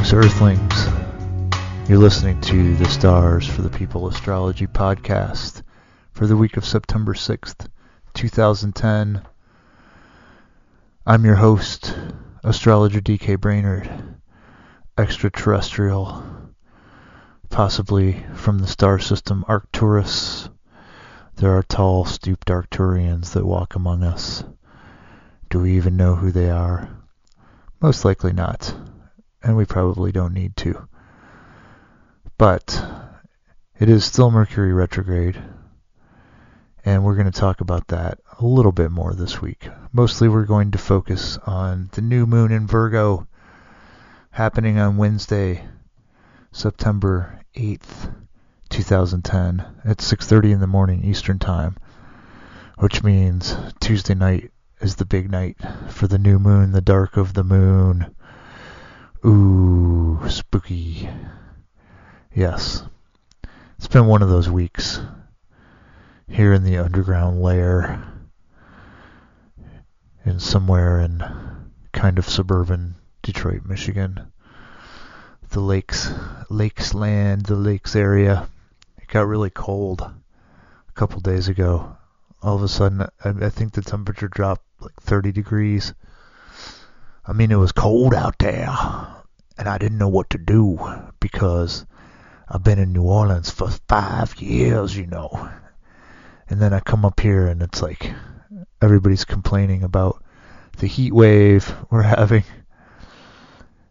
Greetings, Earthlings. You're listening to the Stars for the People Astrology podcast for the week of September 6th, 2010. I'm your host, Astrologer DK Brainerd, extraterrestrial, possibly from the star system Arcturus. There are tall, stooped Arcturians that walk among us. Do we even know who they are? Most likely not and we probably don't need to. But it is still Mercury retrograde, and we're going to talk about that a little bit more this week. Mostly we're going to focus on the new moon in Virgo happening on Wednesday, September 8th, 2010 at 6:30 in the morning Eastern Time, which means Tuesday night is the big night for the new moon, the dark of the moon. Ooh, spooky. Yes. It's been one of those weeks here in the underground lair in somewhere in kind of suburban Detroit, Michigan. The lakes, lakes land, the lakes area. It got really cold a couple days ago. All of a sudden, I, I think the temperature dropped like 30 degrees. I mean, it was cold out there, and I didn't know what to do because I've been in New Orleans for five years, you know. And then I come up here and it's like everybody's complaining about the heat wave we're having.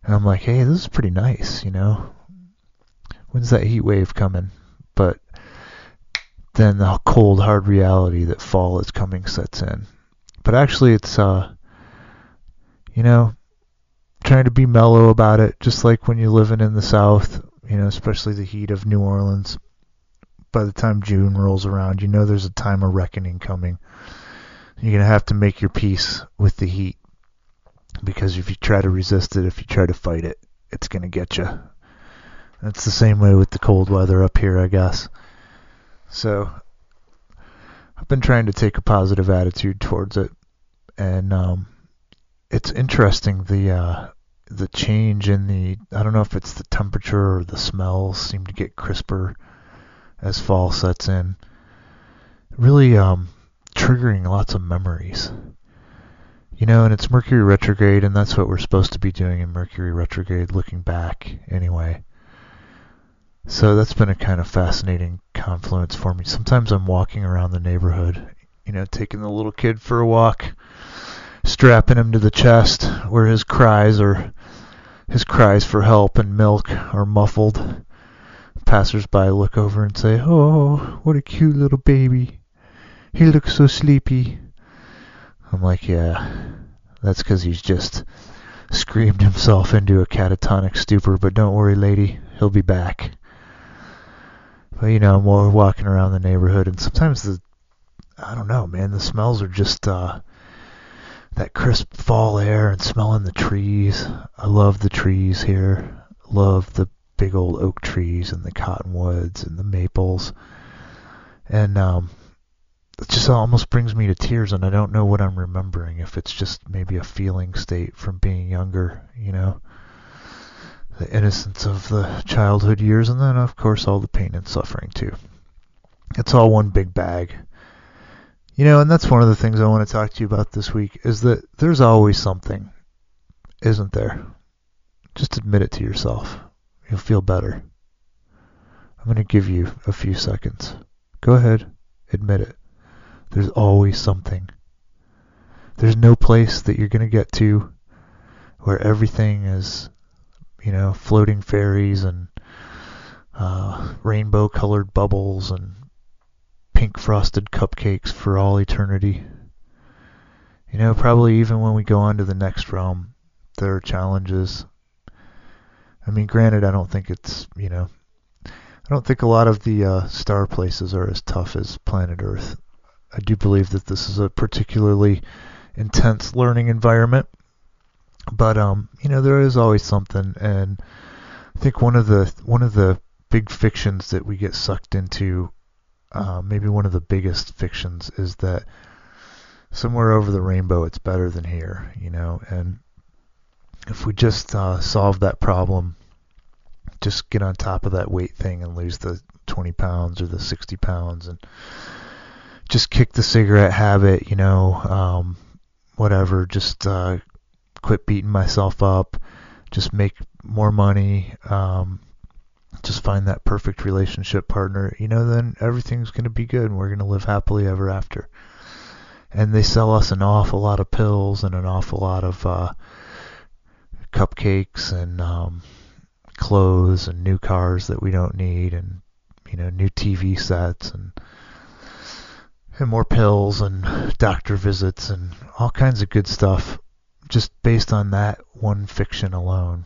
And I'm like, hey, this is pretty nice, you know. When's that heat wave coming? But then the cold, hard reality that fall is coming sets in. But actually, it's uh, you know, trying to be mellow about it, just like when you're living in the South, you know, especially the heat of New Orleans. By the time June rolls around, you know there's a time of reckoning coming. You're going to have to make your peace with the heat. Because if you try to resist it, if you try to fight it, it's going to get you. It's the same way with the cold weather up here, I guess. So, I've been trying to take a positive attitude towards it. And, um, it's interesting the uh, the change in the I don't know if it's the temperature or the smells seem to get crisper as fall sets in. Really um, triggering lots of memories. You know, and it's Mercury retrograde, and that's what we're supposed to be doing in Mercury retrograde, looking back anyway. So that's been a kind of fascinating confluence for me. Sometimes I'm walking around the neighborhood, you know, taking the little kid for a walk strapping him to the chest where his cries or his cries for help and milk are muffled. Passers-by look over and say, "Oh, what a cute little baby. He looks so sleepy." I'm like, "Yeah, that's 'cause he's just screamed himself into a catatonic stupor, but don't worry, lady, he'll be back." But you know, we're walking around the neighborhood, and sometimes the I don't know, man, the smells are just uh that crisp fall air and smelling the trees. I love the trees here. Love the big old oak trees and the cottonwoods and the maples. And um, it just almost brings me to tears, and I don't know what I'm remembering. If it's just maybe a feeling state from being younger, you know, the innocence of the childhood years, and then of course all the pain and suffering too. It's all one big bag. You know, and that's one of the things I want to talk to you about this week is that there's always something, isn't there? Just admit it to yourself. You'll feel better. I'm going to give you a few seconds. Go ahead, admit it. There's always something. There's no place that you're going to get to where everything is, you know, floating fairies and uh, rainbow colored bubbles and pink frosted cupcakes for all eternity. You know, probably even when we go on to the next realm, there are challenges. I mean, granted, I don't think it's, you know, I don't think a lot of the uh, star places are as tough as planet Earth. I do believe that this is a particularly intense learning environment. But um, you know, there is always something, and I think one of the one of the big fictions that we get sucked into uh, maybe one of the biggest fictions is that somewhere over the rainbow it's better than here, you know, and if we just uh, solve that problem just get on top of that weight thing and lose the 20 pounds or the 60 pounds and just kick the cigarette habit, you know, um, whatever, just uh, quit beating myself up, just make more money, um, just find that perfect relationship partner, you know, then everything's going to be good and we're going to live happily ever after. And they sell us an awful lot of pills and an awful lot of uh, cupcakes and um, clothes and new cars that we don't need and you know new TV sets and and more pills and doctor visits and all kinds of good stuff just based on that one fiction alone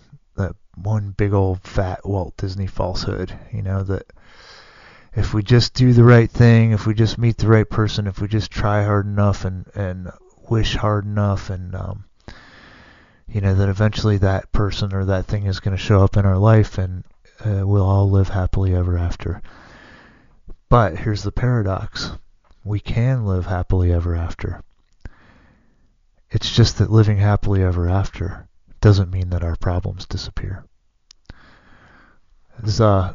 one big old fat Walt Disney falsehood you know that if we just do the right thing if we just meet the right person if we just try hard enough and and wish hard enough and um you know that eventually that person or that thing is going to show up in our life and uh, we'll all live happily ever after but here's the paradox we can live happily ever after. It's just that living happily ever after doesn't mean that our problems disappear. As uh,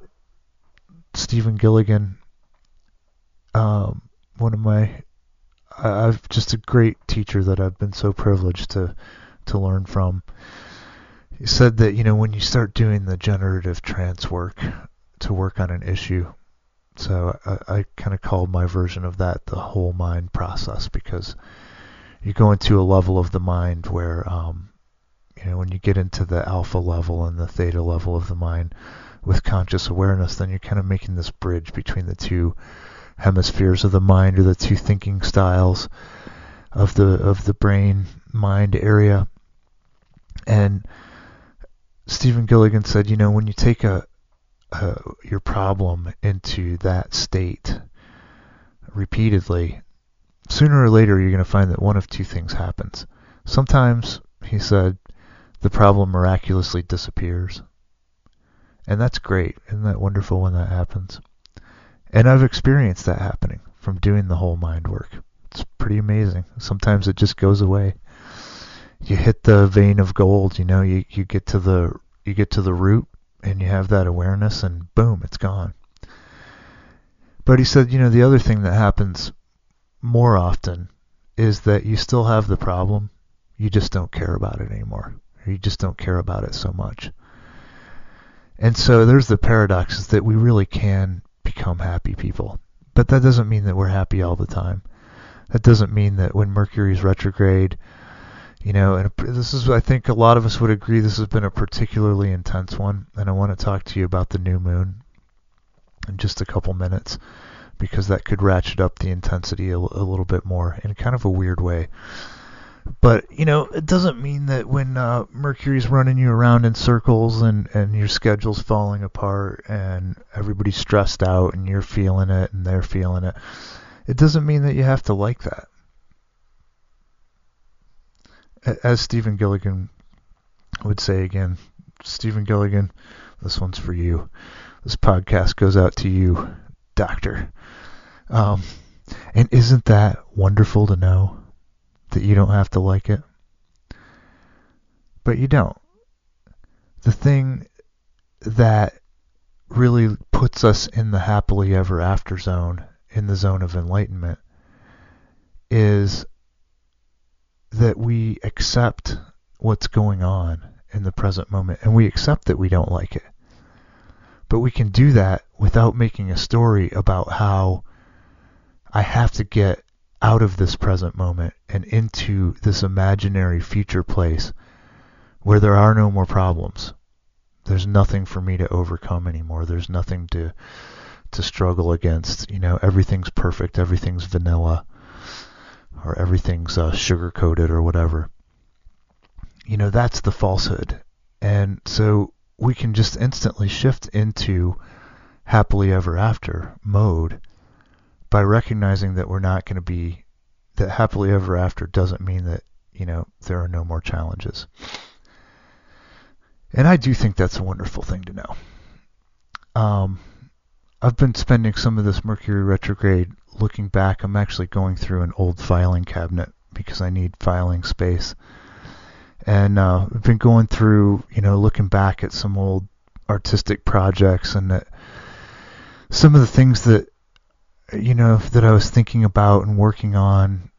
Stephen Gilligan, um, one of my, I've just a great teacher that I've been so privileged to to learn from. He said that you know when you start doing the generative trance work to work on an issue, so I, I kind of called my version of that the whole mind process because you go into a level of the mind where, um, you know, when you get into the alpha level and the theta level of the mind with conscious awareness, then you're kind of making this bridge between the two hemispheres of the mind or the two thinking styles of the of the brain mind area. And Stephen Gilligan said, you know, when you take a uh, your problem into that state repeatedly, sooner or later you're going to find that one of two things happens. Sometimes, he said, the problem miraculously disappears. And that's great. Isn't that wonderful when that happens? And I've experienced that happening from doing the whole mind work. It's pretty amazing. Sometimes it just goes away. You hit the vein of gold, you know, you, you get to the you get to the root and you have that awareness and boom, it's gone. But he said, you know, the other thing that happens more often is that you still have the problem, you just don't care about it anymore. You just don't care about it so much. And so there's the paradox is that we really can become happy people. But that doesn't mean that we're happy all the time. That doesn't mean that when Mercury's retrograde you know, and this is, I think a lot of us would agree this has been a particularly intense one, and I want to talk to you about the new moon in just a couple minutes because that could ratchet up the intensity a, a little bit more in kind of a weird way. But you know, it doesn't mean that when uh, Mercury's running you around in circles and and your schedule's falling apart and everybody's stressed out and you're feeling it and they're feeling it, it doesn't mean that you have to like that as Stephen Gilligan would say again, Stephen Gilligan, this one's for you. This podcast goes out to you, Doctor. Um, and isn't that wonderful to know that you don't have to like it? But you don't. The thing that really puts us in the happily ever after zone, in the zone of enlightenment, is that we accept what's going on in the present moment and we accept that we don't like it. But we can do that without making a story about how I have to get out of this present moment and into this imaginary future place where there are no more problems. There's nothing for me to overcome anymore. There's nothing to to struggle against. You know, everything's perfect, everything's vanilla or everything's uh, sugar coated or whatever. You know, that's the falsehood. And so we can just instantly shift into happily ever after mode by recognizing that we're not going to be that happily ever after doesn't mean that, you know, there are no more challenges. And I do think that's a wonderful thing to know. Um, I've been spending some of this Mercury retrograde looking back, I'm actually going through an old filing cabinet because I need filing space. And uh, I've been going through, you know, looking back at some old artistic projects and that some of the things that you know that I was thinking about and working on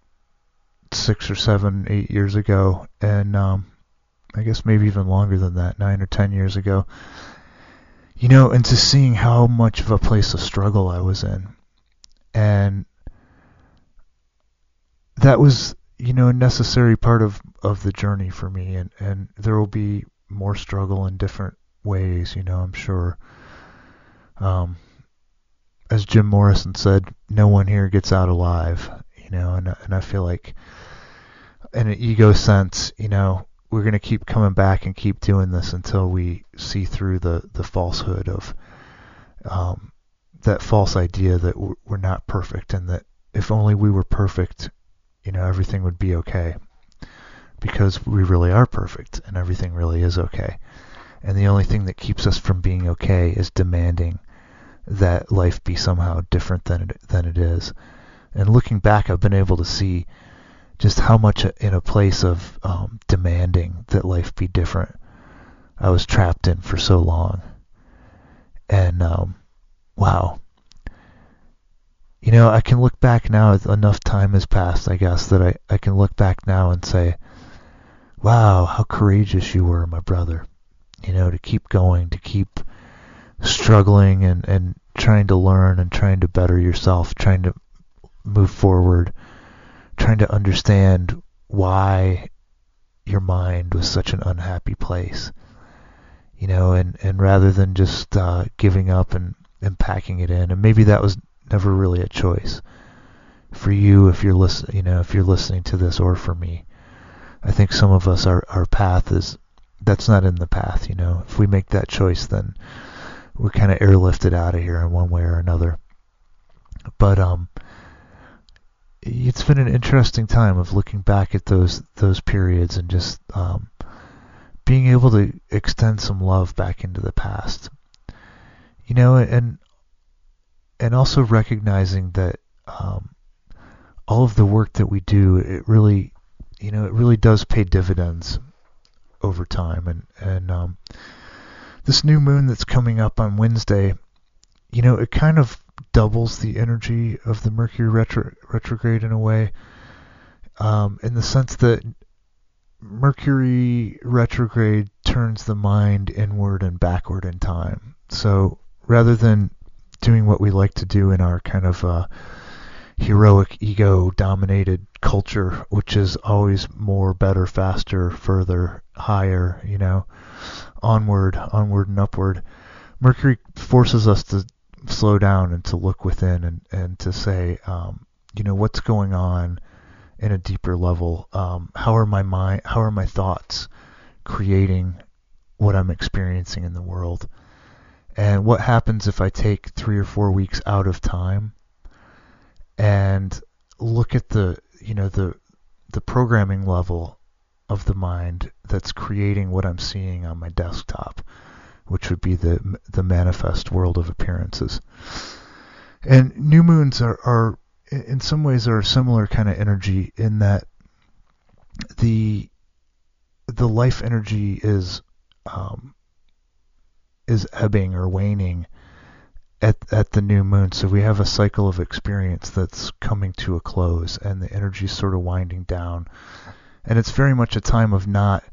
six or seven, eight years ago, and um, I guess maybe even longer than that, nine or ten years ago. You know, and to seeing how much of a place of struggle I was in, and that was you know a necessary part of of the journey for me, and and there will be more struggle in different ways. You know, I'm sure. Um, as Jim Morrison said, no one here gets out alive. You know, and and I feel like, in an ego sense, you know, we're going to keep coming back and keep doing this until we see through the the falsehood of um, that false idea that we're not perfect and that if only we were perfect, you know, everything would be okay. Because we really are perfect and everything really is okay. And the only thing that keeps us from being okay is demanding that life be somehow different than it, than it is. And looking back, I've been able to see just how much in a place of um, demanding that life be different I was trapped in for so long. And um, wow, you know, I can look back now. Enough time has passed, I guess, that I, I can look back now and say, wow, how courageous you were, my brother. You know, to keep going, to keep struggling and, and trying to learn and trying to better yourself, trying to move forward, trying to understand why your mind was such an unhappy place. You know, and, and rather than just uh, giving up and, and packing it in, and maybe that was never really a choice for you if you're listen, you know, if you're listening to this, or for me. I think some of us, our our path is that's not in the path. You know, if we make that choice, then we're kind of airlifted out of here in one way or another. But um, it's been an interesting time of looking back at those those periods and just um, being able to extend some love back into the past. You know, and and also recognizing that um, all of the work that we do, it really, you know, it really does pay dividends over time. And and um, this new moon that's coming up on Wednesday, you know, it kind of doubles the energy of the Mercury retro- retrograde in a way, um, in the sense that Mercury retrograde turns the mind inward and backward in time. So rather than doing what we like to do in our kind of uh, heroic ego dominated culture, which is always more, better, faster, further, higher, you know, onward, onward and upward. Mercury forces us to slow down and to look within and, and to say, um, you know, what's going on in a deeper level? Um, how are my mind, how are my thoughts creating what I'm experiencing in the world? And what happens if I take three or four weeks out of time and look at the, you know, the the programming level of the mind that's creating what I'm seeing on my desktop, which would be the the manifest world of appearances. And new moons are, are in some ways are a similar kind of energy in that the the life energy is um, is ebbing or waning at at the new moon. So we have a cycle of experience that's coming to a close, and the energy's sort of winding down. And it's very much a time of not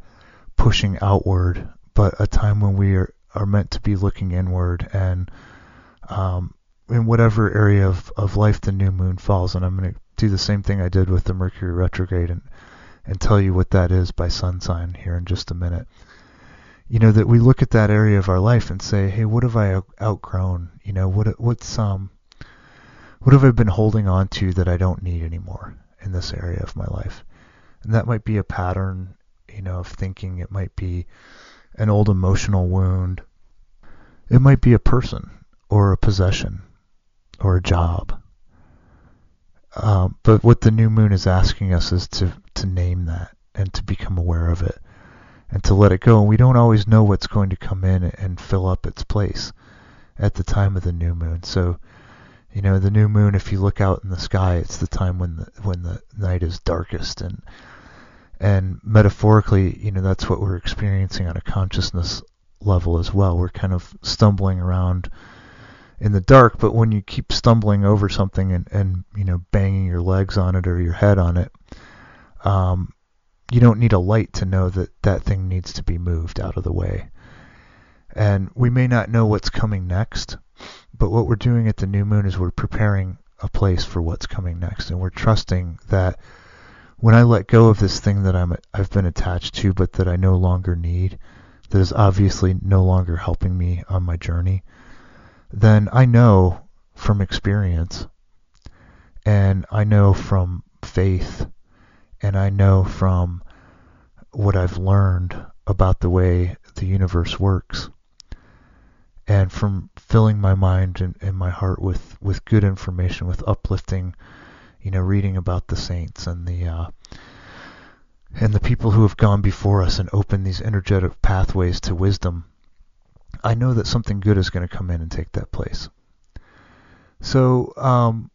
pushing outward, but a time when we are, are meant to be looking inward and um, in whatever area of, of life the new moon falls. And I'm going to do the same thing I did with the Mercury retrograde and, and tell you what that is by sun sign here in just a minute you know that we look at that area of our life and say, hey, what have I outgrown? You know, what what's um what have I been holding on to that I don't need anymore in this area of my life? And that might be a pattern, you know, of thinking. It might be an old emotional wound. It might be a person or a possession or a job. Um, but what the new moon is asking us is to to name that and to become aware of it and to let it go. And we don't always know what's going to come in and fill up its place at the time of the new moon. So, you know, the new moon, if you look out in the sky, it's the time when the when the night is darkest, and and metaphorically, you know, that's what we're experiencing on a consciousness level as well. We're kind of stumbling around in the dark, but when you keep stumbling over something and, and you know banging your legs on it or your head on it, um, you don't need a light to know that that thing needs to be moved out of the way. And we may not know what's coming next, but what we're doing at the new moon is we're preparing a place for what's coming next, and we're trusting that when I let go of this thing that I'm I've been attached to, but that I no longer need, that is obviously no longer helping me on my journey, then I know from experience, and I know from faith, and I know from what I've learned about the way the universe works and from filling my mind and, and my heart with, with good information, with uplifting, you know, reading about the saints and the uh, and the people who have gone before us and opened these energetic pathways to wisdom, I know that something good is going to come in and take that place. So um,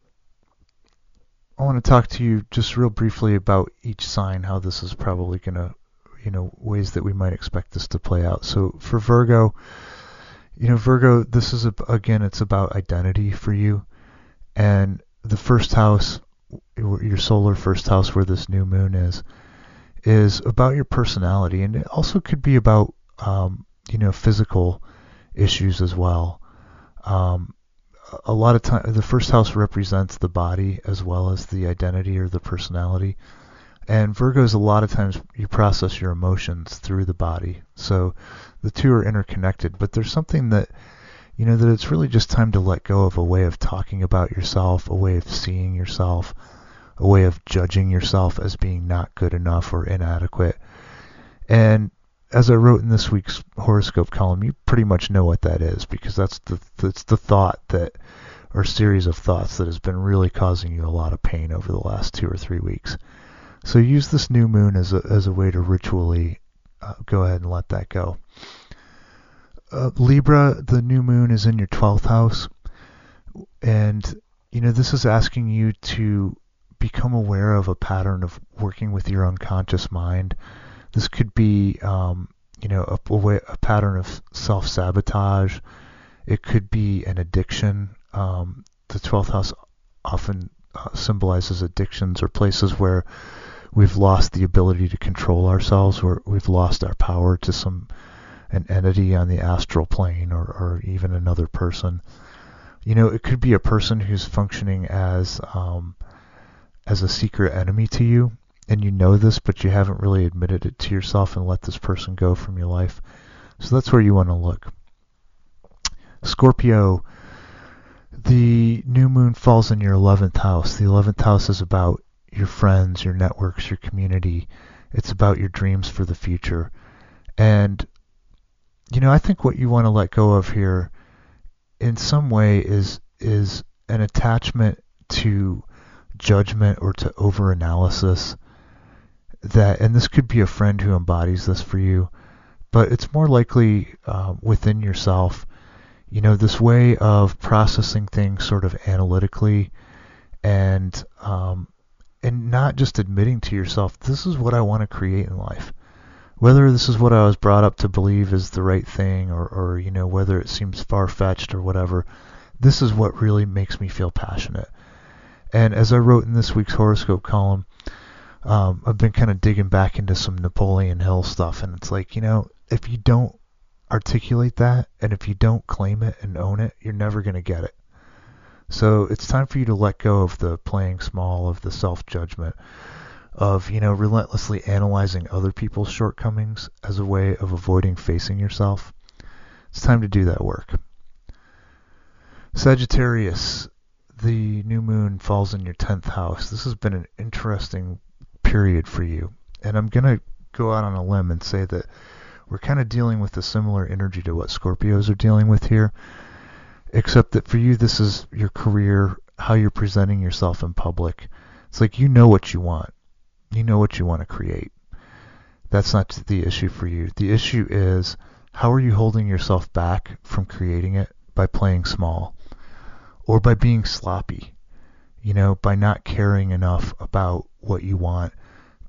I want to talk to you just real briefly about each sign, how this is probably going to, you know, ways that we might expect this to play out. So for Virgo, you know, Virgo, this is a, again, it's about identity for you, and the first house, your solar first house, where this new moon is, is about your personality, and it also could be about, um, you know, physical issues as well. Um, a lot of time, the first house represents the body as well as the identity or the personality. And Virgos, a lot of times you process your emotions through the body. So the two are interconnected. But there's something that, you know, that it's really just time to let go of a way of talking about yourself, a way of seeing yourself, a way of judging yourself as being not good enough or inadequate. And as I wrote in this week's horoscope column, you pretty much know what that is because that's the that's the thought that or series of thoughts that has been really causing you a lot of pain over the last two or three weeks. So use this new moon as a, as a way to ritually uh, go ahead and let that go. Uh, Libra, the new moon is in your 12th house. And, you know, this is asking you to become aware of a pattern of working with your unconscious mind. This could be, um, you know, a, a, way, a pattern of self sabotage. It could be an addiction. Um, the 12th house often uh, symbolizes addictions or places where we've lost the ability to control ourselves, or we've lost our power to some an entity on the astral plane, or, or even another person. You know, it could be a person who's functioning as um, as a secret enemy to you, and you know this, but you haven't really admitted it to yourself and let this person go from your life. So that's where you want to look. Scorpio, the new moon falls in your 11th house. The 11th house is about your friends, your networks, your community. It's about your dreams for the future. And, you know, I think what you want to let go of here in some way is is an attachment to judgment or to overanalysis that and this could be a friend who embodies this for you but it's more likely uh, within yourself you know this way of processing things sort of analytically and um, and not just admitting to yourself, this is what I want to create in life. Whether this is what I was brought up to believe is the right thing, or, or you know, whether it seems far fetched or whatever, this is what really makes me feel passionate. And as I wrote in this week's horoscope column, um, I've been kind of digging back into some Napoleon Hill stuff, and it's like, you know, if you don't articulate that, and if you don't claim it and own it, you're never going to get it. So it's time for you to let go of the playing small, of the self-judgment, of, you know, relentlessly analyzing other people's shortcomings as a way of avoiding facing yourself. It's time to do that work. Sagittarius, the new moon falls in your 10th house. This has been an interesting period for you. And I'm going to go out on a limb and say that we're kind of dealing with a similar energy to what Scorpios are dealing with here except that for you this is your career, how you're presenting yourself in public. It's like you know what you want. You know what you want to create. That's not the issue for you. The issue is how are you holding yourself back from creating it by playing small or by being sloppy, you know, by not caring enough about what you want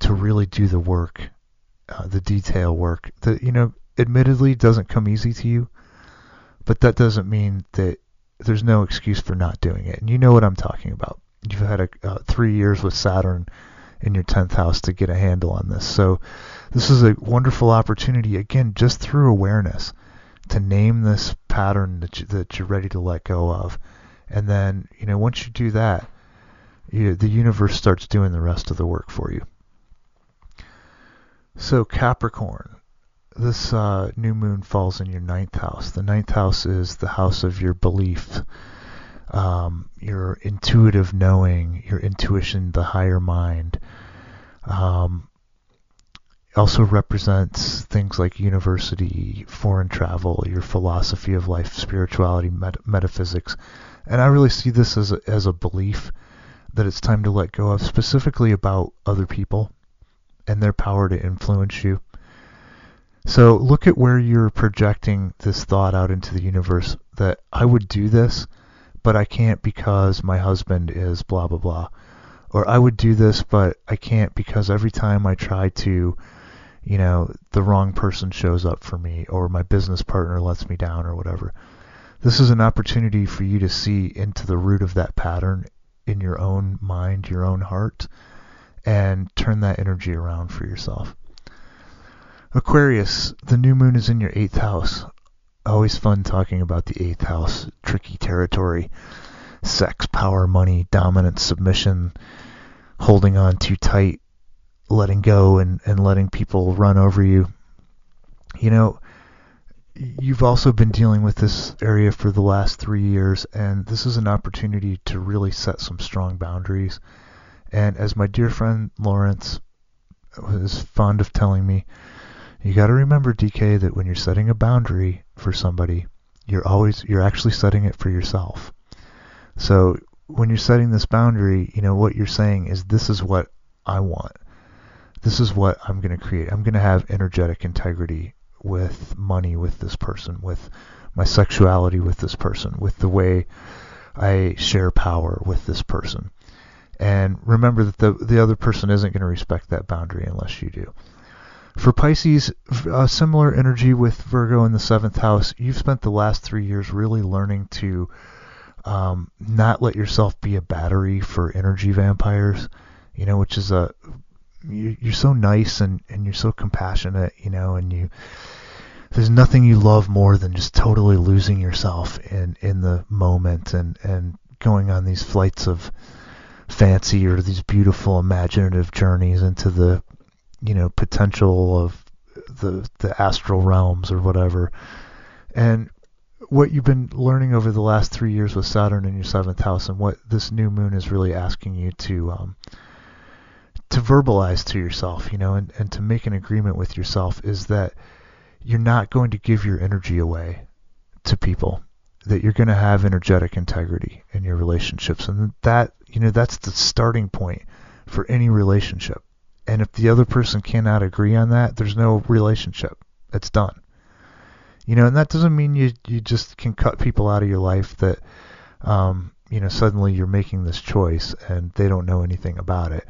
to really do the work, uh, the detail work. that, you know, admittedly doesn't come easy to you, but that doesn't mean that there's no excuse for not doing it. And you know what I'm talking about. You've had a, uh, three years with Saturn in your 10th house to get a handle on this. So this is a wonderful opportunity, again, just through awareness, to name this pattern that, you, that you're ready to let go of. And then, you know, once you do that, you, the universe starts doing the rest of the work for you. So Capricorn, this uh, new moon falls in your ninth house. The ninth house is the house of your belief, um, your intuitive knowing, your intuition, the higher mind. Um, also represents things like university, foreign travel, your philosophy of life, spirituality, met- metaphysics. And I really see this as a, as a belief that it's time to let go of, specifically about other people and their power to influence you. So look at where you're projecting this thought out into the universe that I would do this, but I can't because my husband is blah blah blah. Or I would do this, but I can't because every time I try to, you know, the wrong person shows up for me or my business partner lets me down or whatever. This is an opportunity for you to see into the root of that pattern in your own mind, your own heart, and turn that energy around for yourself. Aquarius, the new moon is in your eighth house. Always fun talking about the eighth house, tricky territory, sex, power, money, dominance, submission, holding on too tight, letting go, and, and letting people run over you. You know, you've also been dealing with this area for the last three years, and this is an opportunity to really set some strong boundaries and as my dear friend Lawrence was fond of telling me, you got to remember, DK, that when you're setting a boundary for somebody, you're always you're actually setting it for yourself. So when you're setting this boundary, you know what you're saying is this is what I want. This is what I'm going to create. I'm going to have energetic integrity with money with this person, with my sexuality with this person, with the way I share power with this person and remember that the the other person isn't going to respect that boundary unless you do. For Pisces, a similar energy with Virgo in the seventh house. You've spent the last three years really learning to um, not let yourself be a battery for energy vampires. You know, which is a you, you're so nice and and you're so compassionate. You know, and you there's nothing you love more than just totally losing yourself in in the moment and and going on these flights of fancy or these beautiful imaginative journeys into the you know potential of the the astral realms or whatever and what you've been learning over the last three years with Saturn in your seventh house and what this new moon is really asking you to um, to verbalize to yourself, you know, and, and to make an agreement with yourself is that you're not going to give your energy away to people, that you're going to have energetic integrity in your relationships. And that you know, that's the starting point for any relationship. And if the other person cannot agree on that, there's no relationship. It's done. You know, and that doesn't mean you you just can cut people out of your life that um, you know, suddenly you're making this choice and they don't know anything about it.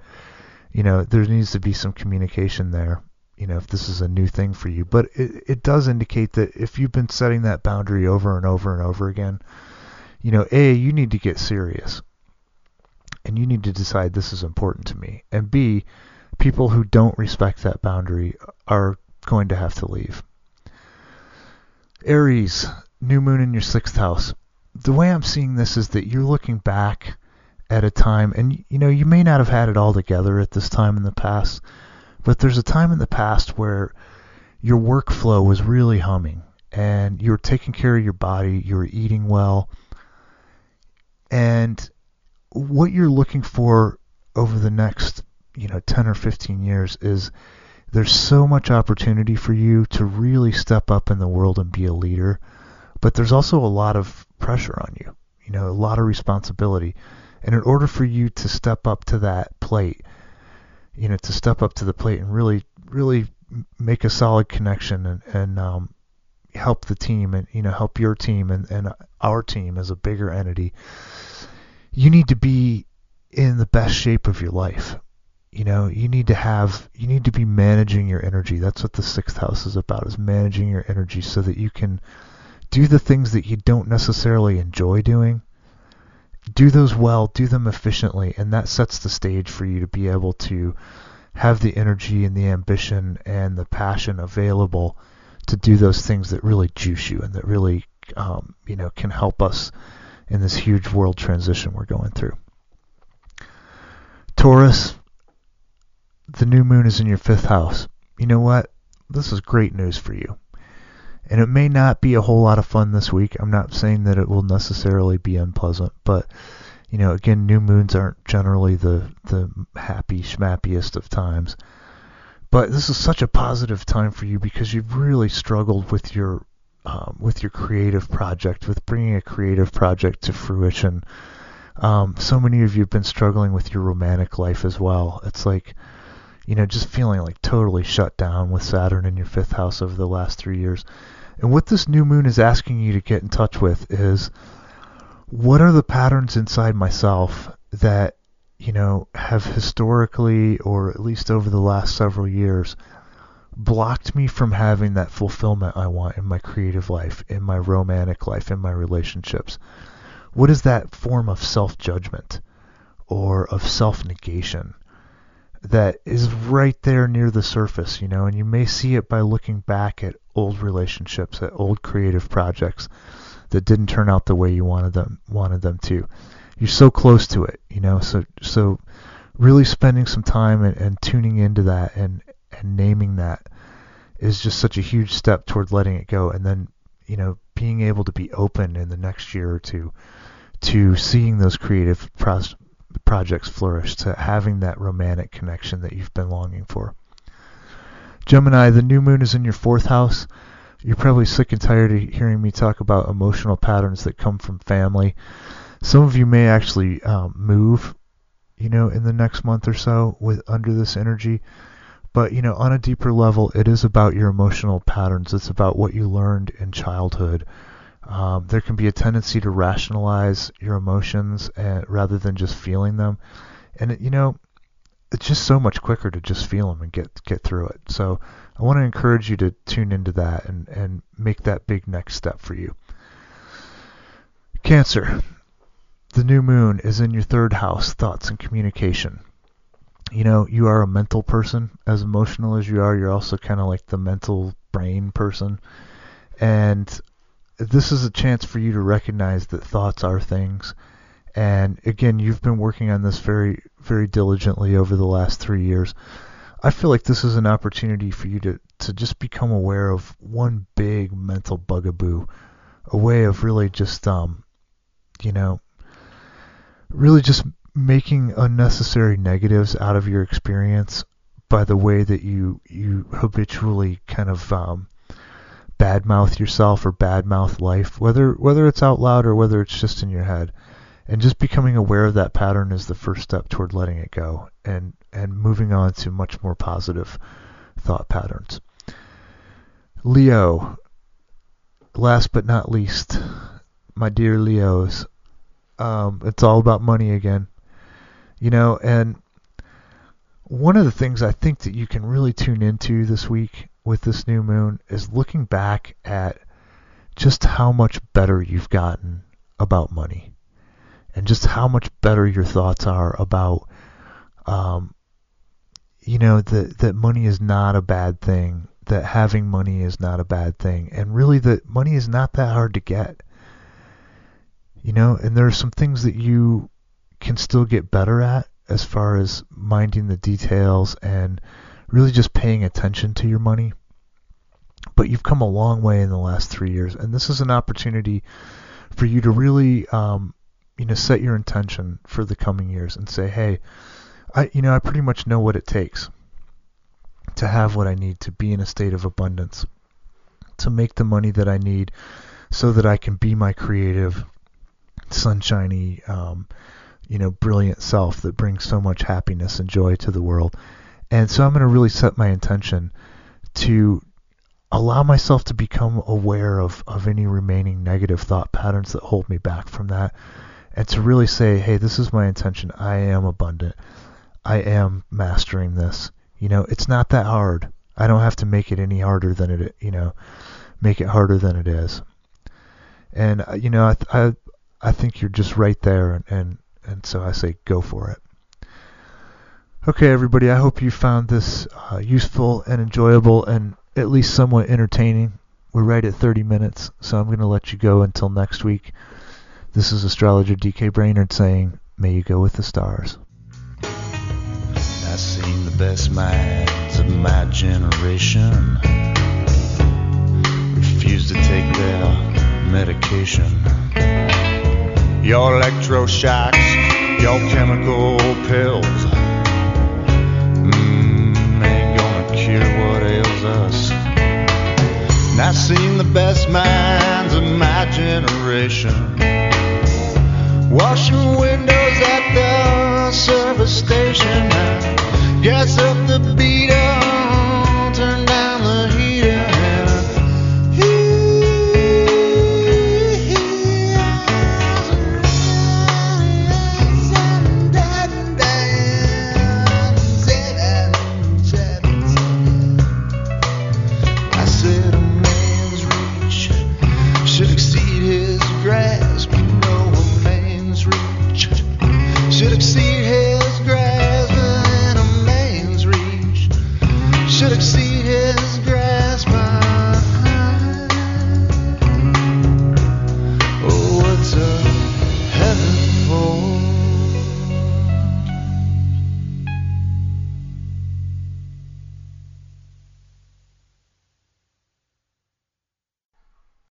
You know, there needs to be some communication there, you know, if this is a new thing for you. But it, it does indicate that if you've been setting that boundary over and over and over again, you know, A, you need to get serious and you need to decide this is important to me. And B, people who don't respect that boundary are going to have to leave. Aries, new moon in your sixth house. The way I'm seeing this is that you're looking back at a time, and you know, you may not have had it all together at this time in the past, but there's a time in the past where your workflow was really humming and you were taking care of your body, you were eating well, and what you're looking for over the next, you know, 10 or 15 years is there's so much opportunity for you to really step up in the world and be a leader, but there's also a lot of pressure on you, you know, a lot of responsibility. And in order for you to step up to that plate, you know, to step up to the plate and really, really make a solid connection and, and um, help the team and, you know, help your team and, and our team as a bigger entity, you need to be in the best shape of your life. You know, you need to have, you need to be managing your energy. That's what the sixth house is about, is managing your energy so that you can do the things that you don't necessarily enjoy doing. Do those well, do them efficiently, and that sets the stage for you to be able to have the energy and the ambition and the passion available to do those things that really juice you and that really, um, you know, can help us in this huge world transition we're going through. Taurus, the new moon is in your fifth house. You know what? This is great news for you. And it may not be a whole lot of fun this week. I'm not saying that it will necessarily be unpleasant, but you know, again, new moons aren't generally the the happy schmappiest of times. But this is such a positive time for you because you've really struggled with your um, with your creative project, with bringing a creative project to fruition. Um, so many of you have been struggling with your romantic life as well. It's like you know, just feeling like totally shut down with Saturn in your fifth house over the last three years. And what this new moon is asking you to get in touch with is what are the patterns inside myself that, you know, have historically, or at least over the last several years, blocked me from having that fulfillment I want in my creative life, in my romantic life, in my relationships? What is that form of self judgment or of self negation? That is right there near the surface, you know, and you may see it by looking back at old relationships, at old creative projects that didn't turn out the way you wanted them wanted them to. You're so close to it, you know, so so really spending some time and, and tuning into that and and naming that is just such a huge step toward letting it go and then, you know, being able to be open in the next year or two to seeing those creative pros- projects flourish, to having that romantic connection that you've been longing for. Gemini, the new moon is in your fourth house. You're probably sick and tired of hearing me talk about emotional patterns that come from family. Some of you may actually um, move, you know, in the next month or so with under this energy. But you know, on a deeper level, it is about your emotional patterns. It's about what you learned in childhood, um, there can be a tendency to rationalize your emotions and, rather than just feeling them. And, it, you know, it's just so much quicker to just feel them and get get through it. So I want to encourage you to tune into that and, and make that big next step for you. Cancer. The new moon is in your third house, thoughts and communication. You know, you are a mental person. As emotional as you are, you're also kind of like the mental brain person. And this is a chance for you to recognize that thoughts are things. And again, you've been working on this very, very diligently over the last three years. I feel like this is an opportunity for you to, to just become aware of one big mental bugaboo, a way of really just, um, you know, really just making unnecessary negatives out of your experience by the way that you you habitually kind of um, badmouth yourself or badmouth life, whether whether it's out loud or whether it's just in your head. And just becoming aware of that pattern is the first step toward letting it go and and moving on to much more positive thought patterns. Leo, last but not least, my dear Leos, um, it's all about money again. You know, and one of the things I think that you can really tune into this week with this new moon is looking back at just how much better you've gotten about money and just how much better your thoughts are about um, you know that that money is not a bad thing that having money is not a bad thing and really that money is not that hard to get. You know and there are some things that you can still get better at as far as minding the details and really just paying attention to your money. But you've come a long way in the last three years, and this is an opportunity for you to really, um, you know, set your intention for the coming years and say, hey, I, you know, I pretty much know what it takes to have what I need to be in a state of abundance, to make the money that I need, so that I can be my creative, sunshiny, um, you know, brilliant self that brings so much happiness and joy to the world. And so I'm going to really set my intention to allow myself to become aware of, of any remaining negative thought patterns that hold me back from that. And to really say, hey, this is my intention. I am abundant. I am mastering this. You know, it's not that hard. I don't have to make it any harder than it, you know, make it harder than it is. And uh, you know, I I I think you're just right there, and and, and so I say go for it. Okay, everybody, I hope you found this uh, useful and enjoyable and at least somewhat entertaining. We're right at 30 minutes, so I'm going to let you go until next week. This is astrologer DK Brainerd saying, May you go with the stars. I've seen the best minds of my generation refuse to take their medication. Your electroshocks, your chemical pills, And I've seen the best minds of my generation washing windows at the service station. The beat